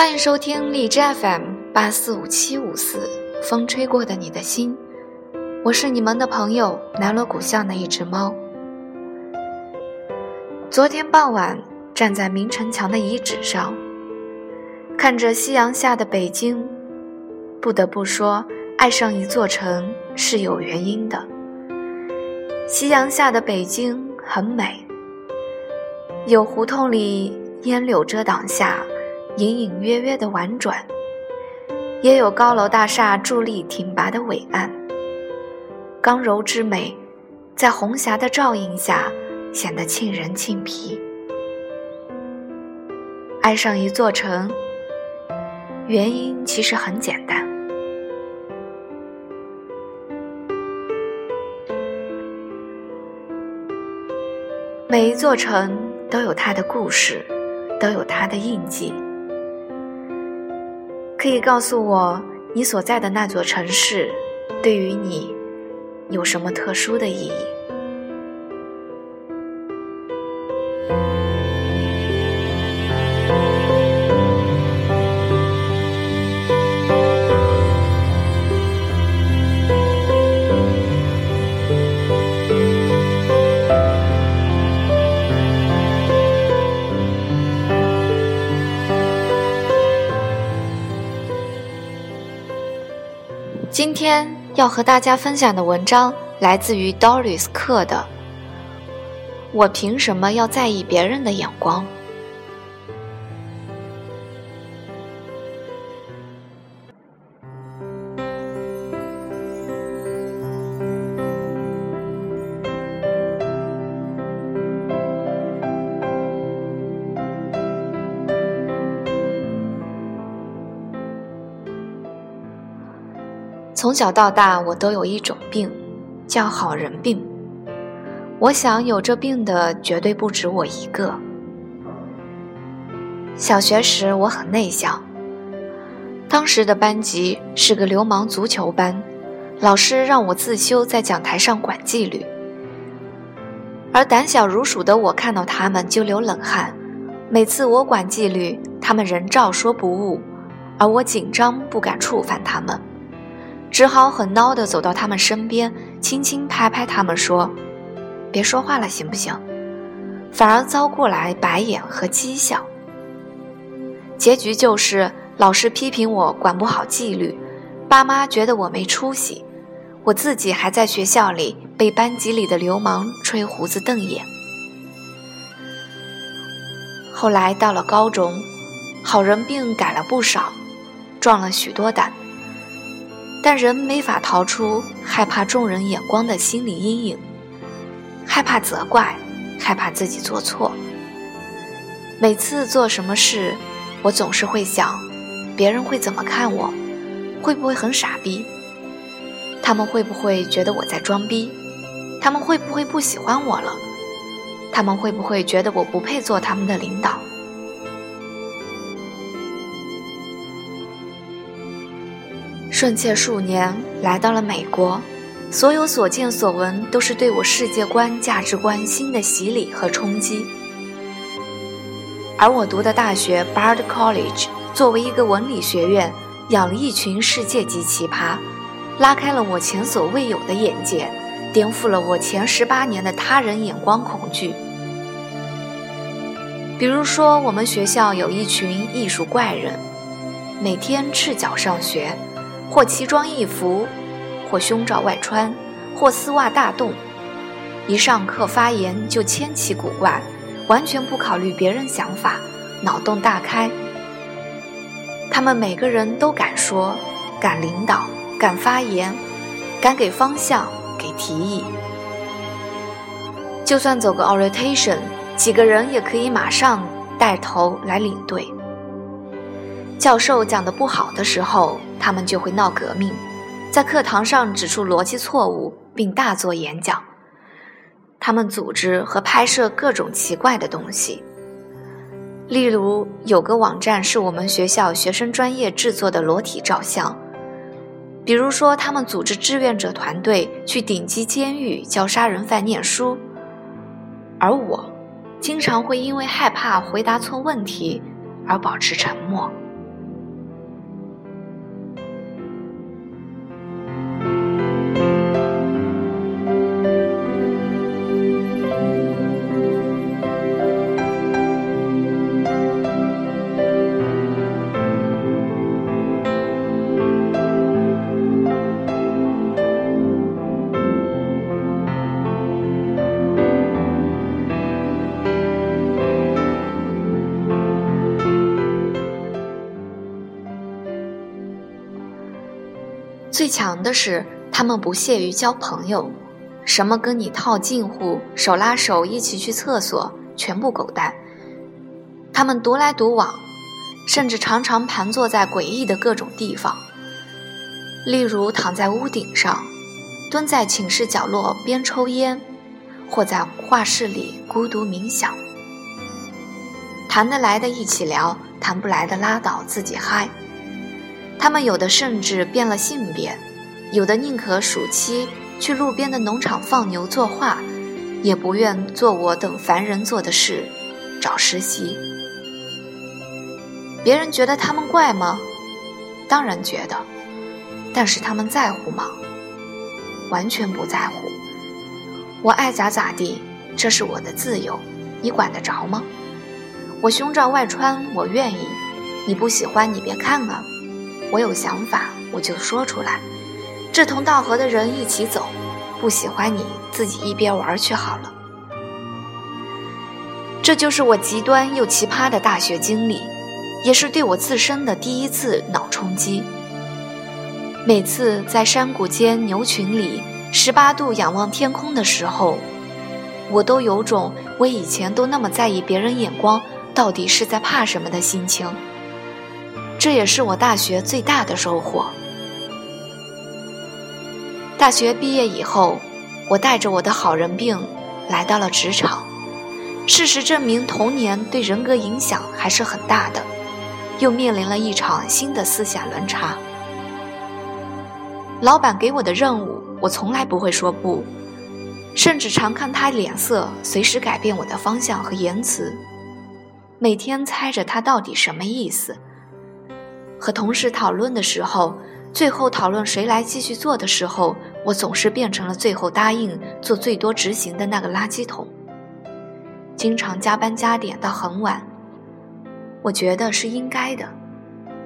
欢迎收听荔枝 FM 八四五七五四，风吹过的你的心，我是你们的朋友南锣鼓巷的一只猫。昨天傍晚，站在明城墙的遗址上，看着夕阳下的北京，不得不说，爱上一座城是有原因的。夕阳下的北京很美，有胡同里烟柳遮挡下。隐隐约约的婉转，也有高楼大厦伫立挺拔的伟岸。刚柔之美，在红霞的照映下显得沁人沁脾。爱上一座城，原因其实很简单。每一座城都有它的故事，都有它的印记。可以告诉我，你所在的那座城市，对于你有什么特殊的意义？今天要和大家分享的文章来自于 Doris 克的。我凭什么要在意别人的眼光？从小到大，我都有一种病，叫好人病。我想有这病的绝对不止我一个。小学时我很内向，当时的班级是个流氓足球班，老师让我自修在讲台上管纪律。而胆小如鼠的我看到他们就流冷汗，每次我管纪律，他们仍照说不误，而我紧张不敢触犯他们。只好很孬地走到他们身边，轻轻拍拍他们，说：“别说话了，行不行？”反而遭过来白眼和讥笑。结局就是老师批评我管不好纪律，爸妈觉得我没出息，我自己还在学校里被班级里的流氓吹胡子瞪眼。后来到了高中，好人病改了不少，壮了许多胆。但人没法逃出害怕众人眼光的心理阴影，害怕责怪，害怕自己做错。每次做什么事，我总是会想，别人会怎么看我？会不会很傻逼？他们会不会觉得我在装逼？他们会不会不喜欢我了？他们会不会觉得我不配做他们的领导？顺切数年，来到了美国，所有所见所闻都是对我世界观、价值观新的洗礼和冲击。而我读的大学 Bard College 作为一个文理学院，养了一群世界级奇葩，拉开了我前所未有的眼界，颠覆了我前十八年的他人眼光恐惧。比如说，我们学校有一群艺术怪人，每天赤脚上学。或奇装异服，或胸罩外穿，或丝袜大动，一上课发言就千奇古怪，完全不考虑别人想法，脑洞大开。他们每个人都敢说，敢领导，敢发言，敢给方向，给提议。就算走个 orientation，几个人也可以马上带头来领队。教授讲的不好的时候。他们就会闹革命，在课堂上指出逻辑错误，并大做演讲。他们组织和拍摄各种奇怪的东西，例如有个网站是我们学校学生专业制作的裸体照相。比如说，他们组织志愿者团队去顶级监狱教杀人犯念书，而我，经常会因为害怕回答错问题而保持沉默。最强的是，他们不屑于交朋友，什么跟你套近乎、手拉手一起去厕所，全部狗蛋。他们独来独往，甚至常常盘坐在诡异的各种地方，例如躺在屋顶上，蹲在寝室角落边抽烟，或在画室里孤独冥想。谈得来的一起聊，谈不来的拉倒，自己嗨。他们有的甚至变了性别，有的宁可暑期去路边的农场放牛作画，也不愿做我等凡人做的事，找实习。别人觉得他们怪吗？当然觉得，但是他们在乎吗？完全不在乎。我爱咋咋地，这是我的自由，你管得着吗？我胸罩外穿，我愿意。你不喜欢，你别看啊。我有想法，我就说出来。志同道合的人一起走，不喜欢你自己一边玩去好了。这就是我极端又奇葩的大学经历。也是对我自身的第一次脑冲击。每次在山谷间牛群里十八度仰望天空的时候，我都有种我以前都那么在意别人眼光，到底是在怕什么的心情。这也是我大学最大的收获。大学毕业以后，我带着我的好人病来到了职场。事实证明，童年对人格影响还是很大的。又面临了一场新的思想轮查。老板给我的任务，我从来不会说不，甚至常看他脸色，随时改变我的方向和言辞。每天猜着他到底什么意思。和同事讨论的时候，最后讨论谁来继续做的时候，我总是变成了最后答应做最多执行的那个垃圾桶。经常加班加点到很晚。我觉得是应该的，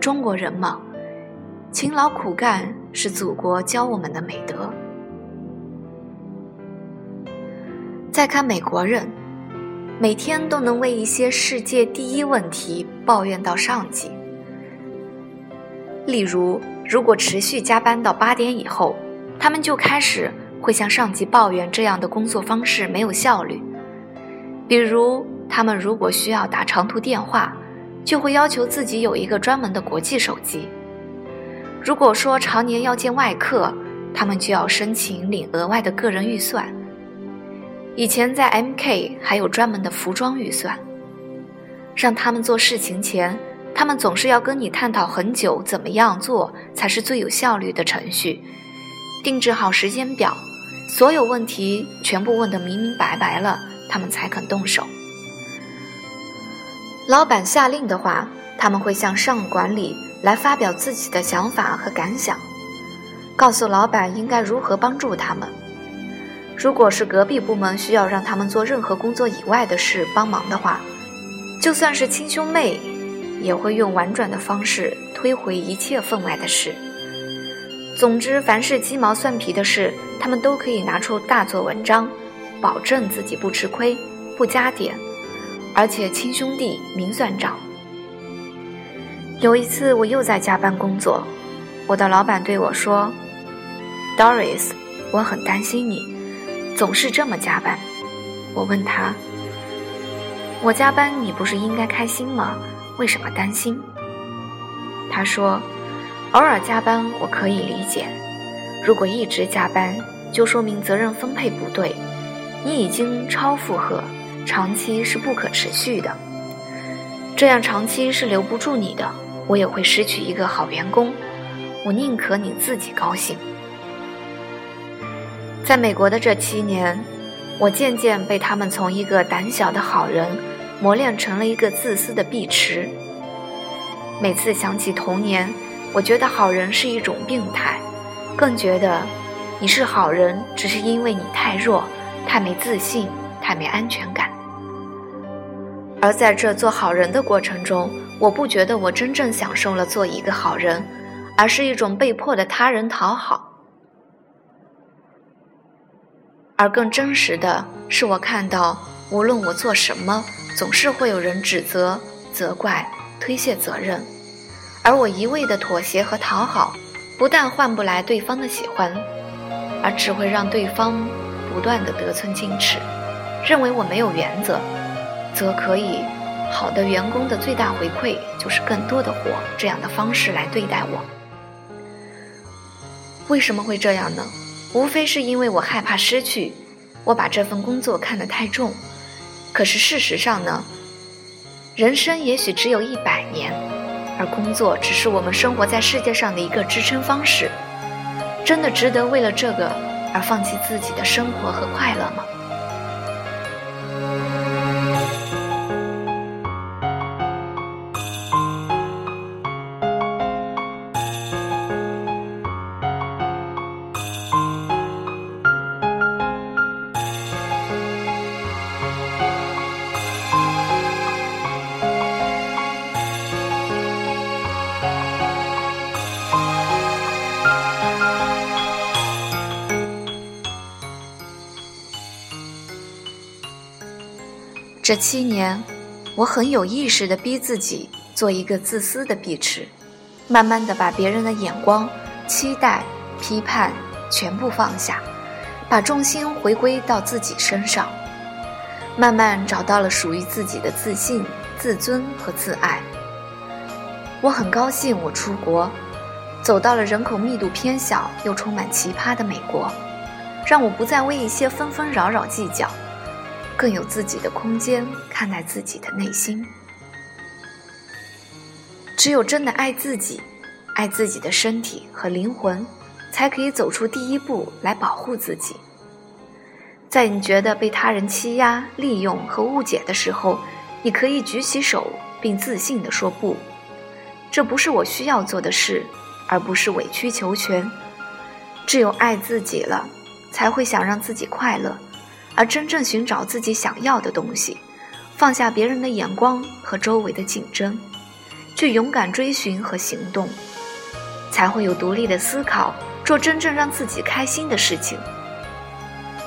中国人嘛，勤劳苦干是祖国教我们的美德。再看美国人，每天都能为一些世界第一问题抱怨到上级。例如，如果持续加班到八点以后，他们就开始会向上级抱怨这样的工作方式没有效率。比如，他们如果需要打长途电话。就会要求自己有一个专门的国际手机。如果说常年要见外客，他们就要申请领额外的个人预算。以前在 MK 还有专门的服装预算。让他们做事情前，他们总是要跟你探讨很久，怎么样做才是最有效率的程序，定制好时间表，所有问题全部问得明明白白了，他们才肯动手。老板下令的话，他们会向上管理来发表自己的想法和感想，告诉老板应该如何帮助他们。如果是隔壁部门需要让他们做任何工作以外的事帮忙的话，就算是亲兄妹，也会用婉转的方式推回一切分外的事。总之，凡是鸡毛蒜皮的事，他们都可以拿出大做文章，保证自己不吃亏，不加点。而且亲兄弟明算账。有一次我又在加班工作，我的老板对我说：“Doris，我很担心你，总是这么加班。”我问他：“我加班你不是应该开心吗？为什么担心？”他说：“偶尔加班我可以理解，如果一直加班，就说明责任分配不对，你已经超负荷。”长期是不可持续的，这样长期是留不住你的，我也会失去一个好员工。我宁可你自己高兴。在美国的这七年，我渐渐被他们从一个胆小的好人磨练成了一个自私的碧池。每次想起童年，我觉得好人是一种病态，更觉得你是好人只是因为你太弱、太没自信、太没安全感。而在这做好人的过程中，我不觉得我真正享受了做一个好人，而是一种被迫的他人讨好。而更真实的是，我看到无论我做什么，总是会有人指责、责怪、推卸责任，而我一味的妥协和讨好，不但换不来对方的喜欢，而只会让对方不断的得寸进尺，认为我没有原则，则可以好的员工的最大回馈就是更多的活这样的方式来对待我。为什么会这样呢？无非是因为我害怕失去，我把这份工作看得太重。可是事实上呢？人生也许只有一百年，而工作只是我们生活在世界上的一个支撑方式。真的值得为了这个而放弃自己的生活和快乐吗？这七年，我很有意识地逼自己做一个自私的碧池，慢慢地把别人的眼光、期待、批判全部放下，把重心回归到自己身上，慢慢找到了属于自己的自信、自尊和自爱。我很高兴，我出国，走到了人口密度偏小又充满奇葩的美国，让我不再为一些纷纷扰扰计较。更有自己的空间看待自己的内心。只有真的爱自己，爱自己的身体和灵魂，才可以走出第一步来保护自己。在你觉得被他人欺压、利用和误解的时候，你可以举起手，并自信地说不。这不是我需要做的事，而不是委曲求全。只有爱自己了，才会想让自己快乐。而真正寻找自己想要的东西，放下别人的眼光和周围的竞争，去勇敢追寻和行动，才会有独立的思考，做真正让自己开心的事情。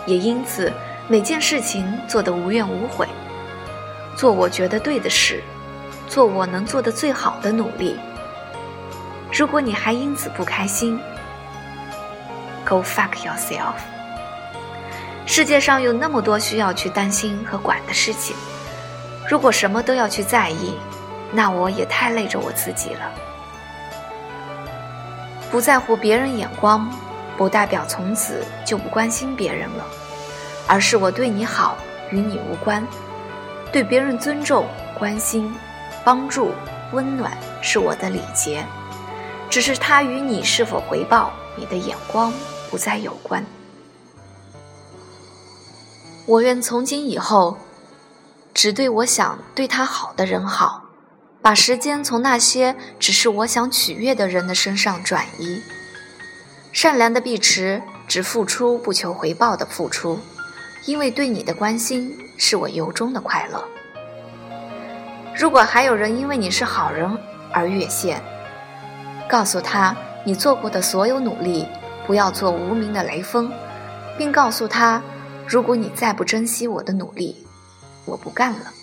也因此，每件事情做得无怨无悔，做我觉得对的事，做我能做的最好的努力。如果你还因此不开心，Go fuck yourself。世界上有那么多需要去担心和管的事情，如果什么都要去在意，那我也太累着我自己了。不在乎别人眼光，不代表从此就不关心别人了，而是我对你好与你无关，对别人尊重、关心、帮助、温暖是我的礼节，只是他与你是否回报你的眼光不再有关。我愿从今以后，只对我想对他好的人好，把时间从那些只是我想取悦的人的身上转移。善良的碧池只付出不求回报的付出，因为对你的关心是我由衷的快乐。如果还有人因为你是好人而越线，告诉他你做过的所有努力不要做无名的雷锋，并告诉他。如果你再不珍惜我的努力，我不干了。